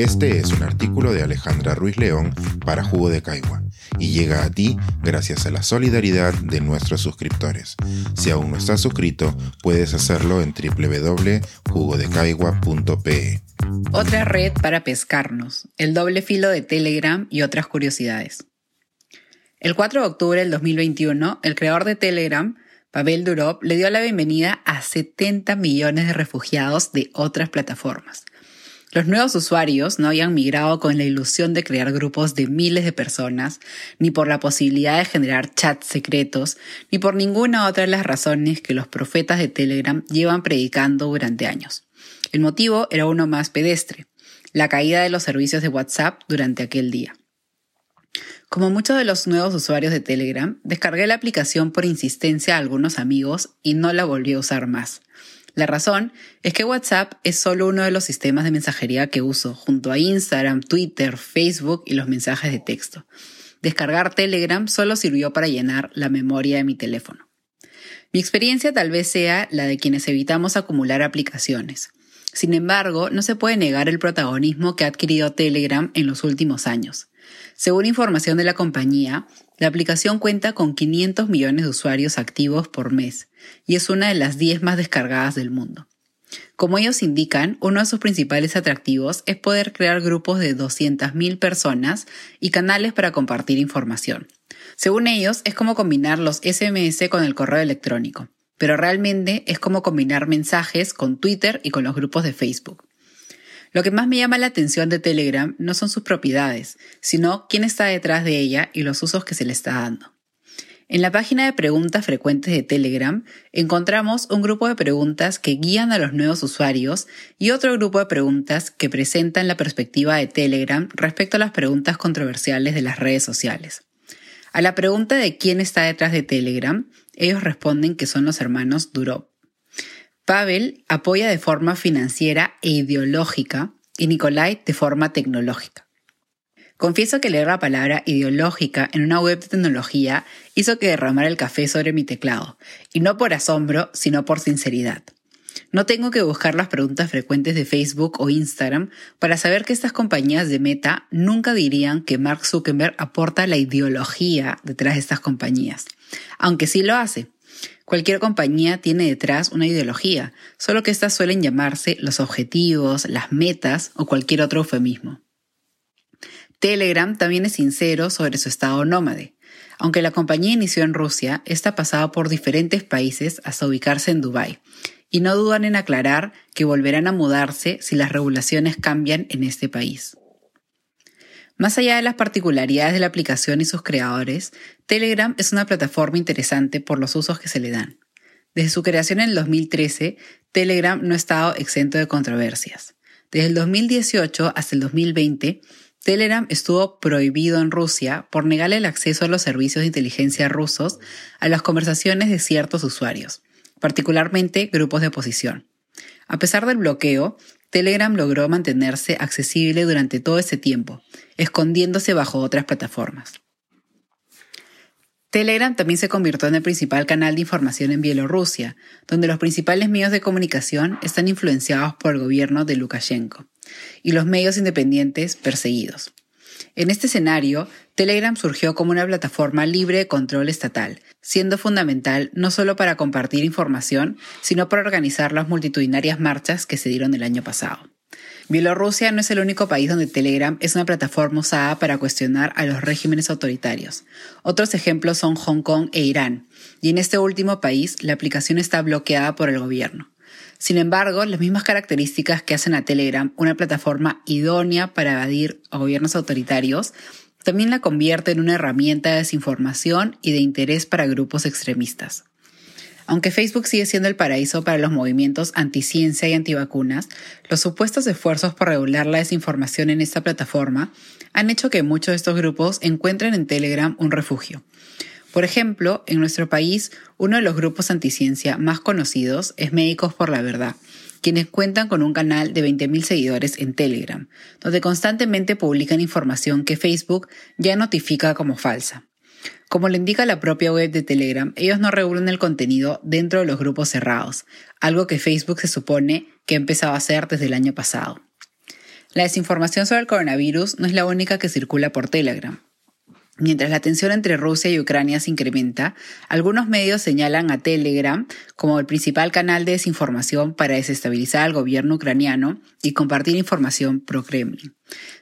Este es un artículo de Alejandra Ruiz León para Jugo de Caigua y llega a ti gracias a la solidaridad de nuestros suscriptores. Si aún no estás suscrito, puedes hacerlo en www.jugodecaigua.pe. Otra red para pescarnos, el doble filo de Telegram y otras curiosidades. El 4 de octubre del 2021, el creador de Telegram, Pavel Durov, le dio la bienvenida a 70 millones de refugiados de otras plataformas. Los nuevos usuarios no habían migrado con la ilusión de crear grupos de miles de personas, ni por la posibilidad de generar chats secretos, ni por ninguna otra de las razones que los profetas de Telegram llevan predicando durante años. El motivo era uno más pedestre, la caída de los servicios de WhatsApp durante aquel día. Como muchos de los nuevos usuarios de Telegram, descargué la aplicación por insistencia a algunos amigos y no la volví a usar más. La razón es que WhatsApp es solo uno de los sistemas de mensajería que uso, junto a Instagram, Twitter, Facebook y los mensajes de texto. Descargar Telegram solo sirvió para llenar la memoria de mi teléfono. Mi experiencia tal vez sea la de quienes evitamos acumular aplicaciones. Sin embargo, no se puede negar el protagonismo que ha adquirido Telegram en los últimos años. Según información de la compañía, la aplicación cuenta con 500 millones de usuarios activos por mes y es una de las 10 más descargadas del mundo. Como ellos indican, uno de sus principales atractivos es poder crear grupos de 200.000 personas y canales para compartir información. Según ellos, es como combinar los SMS con el correo electrónico, pero realmente es como combinar mensajes con Twitter y con los grupos de Facebook. Lo que más me llama la atención de Telegram no son sus propiedades, sino quién está detrás de ella y los usos que se le está dando. En la página de preguntas frecuentes de Telegram encontramos un grupo de preguntas que guían a los nuevos usuarios y otro grupo de preguntas que presentan la perspectiva de Telegram respecto a las preguntas controversiales de las redes sociales. A la pregunta de quién está detrás de Telegram, ellos responden que son los hermanos Durov. Pavel apoya de forma financiera e ideológica y Nikolai de forma tecnológica. Confieso que leer la palabra ideológica en una web de tecnología hizo que derramara el café sobre mi teclado, y no por asombro, sino por sinceridad. No tengo que buscar las preguntas frecuentes de Facebook o Instagram para saber que estas compañías de meta nunca dirían que Mark Zuckerberg aporta la ideología detrás de estas compañías, aunque sí lo hace. Cualquier compañía tiene detrás una ideología, solo que estas suelen llamarse los objetivos, las metas o cualquier otro eufemismo. Telegram también es sincero sobre su estado nómade. Aunque la compañía inició en Rusia, está pasado por diferentes países hasta ubicarse en Dubái, y no dudan en aclarar que volverán a mudarse si las regulaciones cambian en este país. Más allá de las particularidades de la aplicación y sus creadores, Telegram es una plataforma interesante por los usos que se le dan. Desde su creación en el 2013, Telegram no ha estado exento de controversias. Desde el 2018 hasta el 2020, Telegram estuvo prohibido en Rusia por negarle el acceso a los servicios de inteligencia rusos a las conversaciones de ciertos usuarios, particularmente grupos de oposición. A pesar del bloqueo, Telegram logró mantenerse accesible durante todo ese tiempo, escondiéndose bajo otras plataformas. Telegram también se convirtió en el principal canal de información en Bielorrusia, donde los principales medios de comunicación están influenciados por el gobierno de Lukashenko y los medios independientes perseguidos. En este escenario, Telegram surgió como una plataforma libre de control estatal, siendo fundamental no solo para compartir información, sino para organizar las multitudinarias marchas que se dieron el año pasado. Bielorrusia no es el único país donde Telegram es una plataforma usada para cuestionar a los regímenes autoritarios. Otros ejemplos son Hong Kong e Irán, y en este último país la aplicación está bloqueada por el gobierno. Sin embargo, las mismas características que hacen a Telegram una plataforma idónea para evadir a gobiernos autoritarios también la convierte en una herramienta de desinformación y de interés para grupos extremistas. Aunque Facebook sigue siendo el paraíso para los movimientos anticiencia y antivacunas, los supuestos esfuerzos por regular la desinformación en esta plataforma han hecho que muchos de estos grupos encuentren en Telegram un refugio. Por ejemplo, en nuestro país, uno de los grupos anticiencia más conocidos es Médicos por la Verdad, quienes cuentan con un canal de 20.000 seguidores en Telegram, donde constantemente publican información que Facebook ya notifica como falsa. Como le indica la propia web de Telegram, ellos no regulan el contenido dentro de los grupos cerrados, algo que Facebook se supone que ha empezado a hacer desde el año pasado. La desinformación sobre el coronavirus no es la única que circula por Telegram. Mientras la tensión entre Rusia y Ucrania se incrementa, algunos medios señalan a Telegram como el principal canal de desinformación para desestabilizar al gobierno ucraniano y compartir información pro-Kremlin.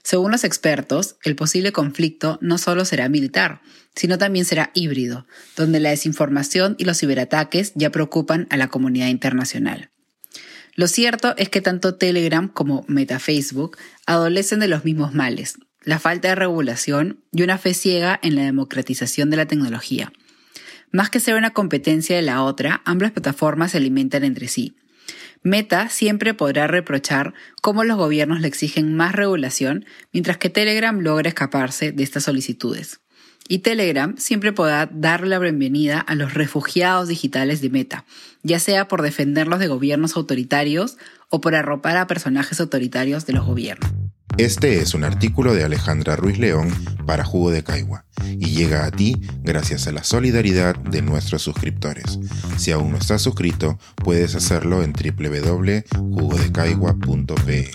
Según los expertos, el posible conflicto no solo será militar, sino también será híbrido, donde la desinformación y los ciberataques ya preocupan a la comunidad internacional. Lo cierto es que tanto Telegram como Meta Facebook adolecen de los mismos males, la falta de regulación y una fe ciega en la democratización de la tecnología. Más que ser una competencia de la otra, ambas plataformas se alimentan entre sí. Meta siempre podrá reprochar cómo los gobiernos le exigen más regulación, mientras que Telegram logra escaparse de estas solicitudes. Y Telegram siempre podrá darle la bienvenida a los refugiados digitales de Meta, ya sea por defenderlos de gobiernos autoritarios o por arropar a personajes autoritarios de los gobiernos. Este es un artículo de Alejandra Ruiz León para Jugo de Caigua y llega a ti gracias a la solidaridad de nuestros suscriptores. Si aún no estás suscrito, puedes hacerlo en www.jugodecaigua.pe.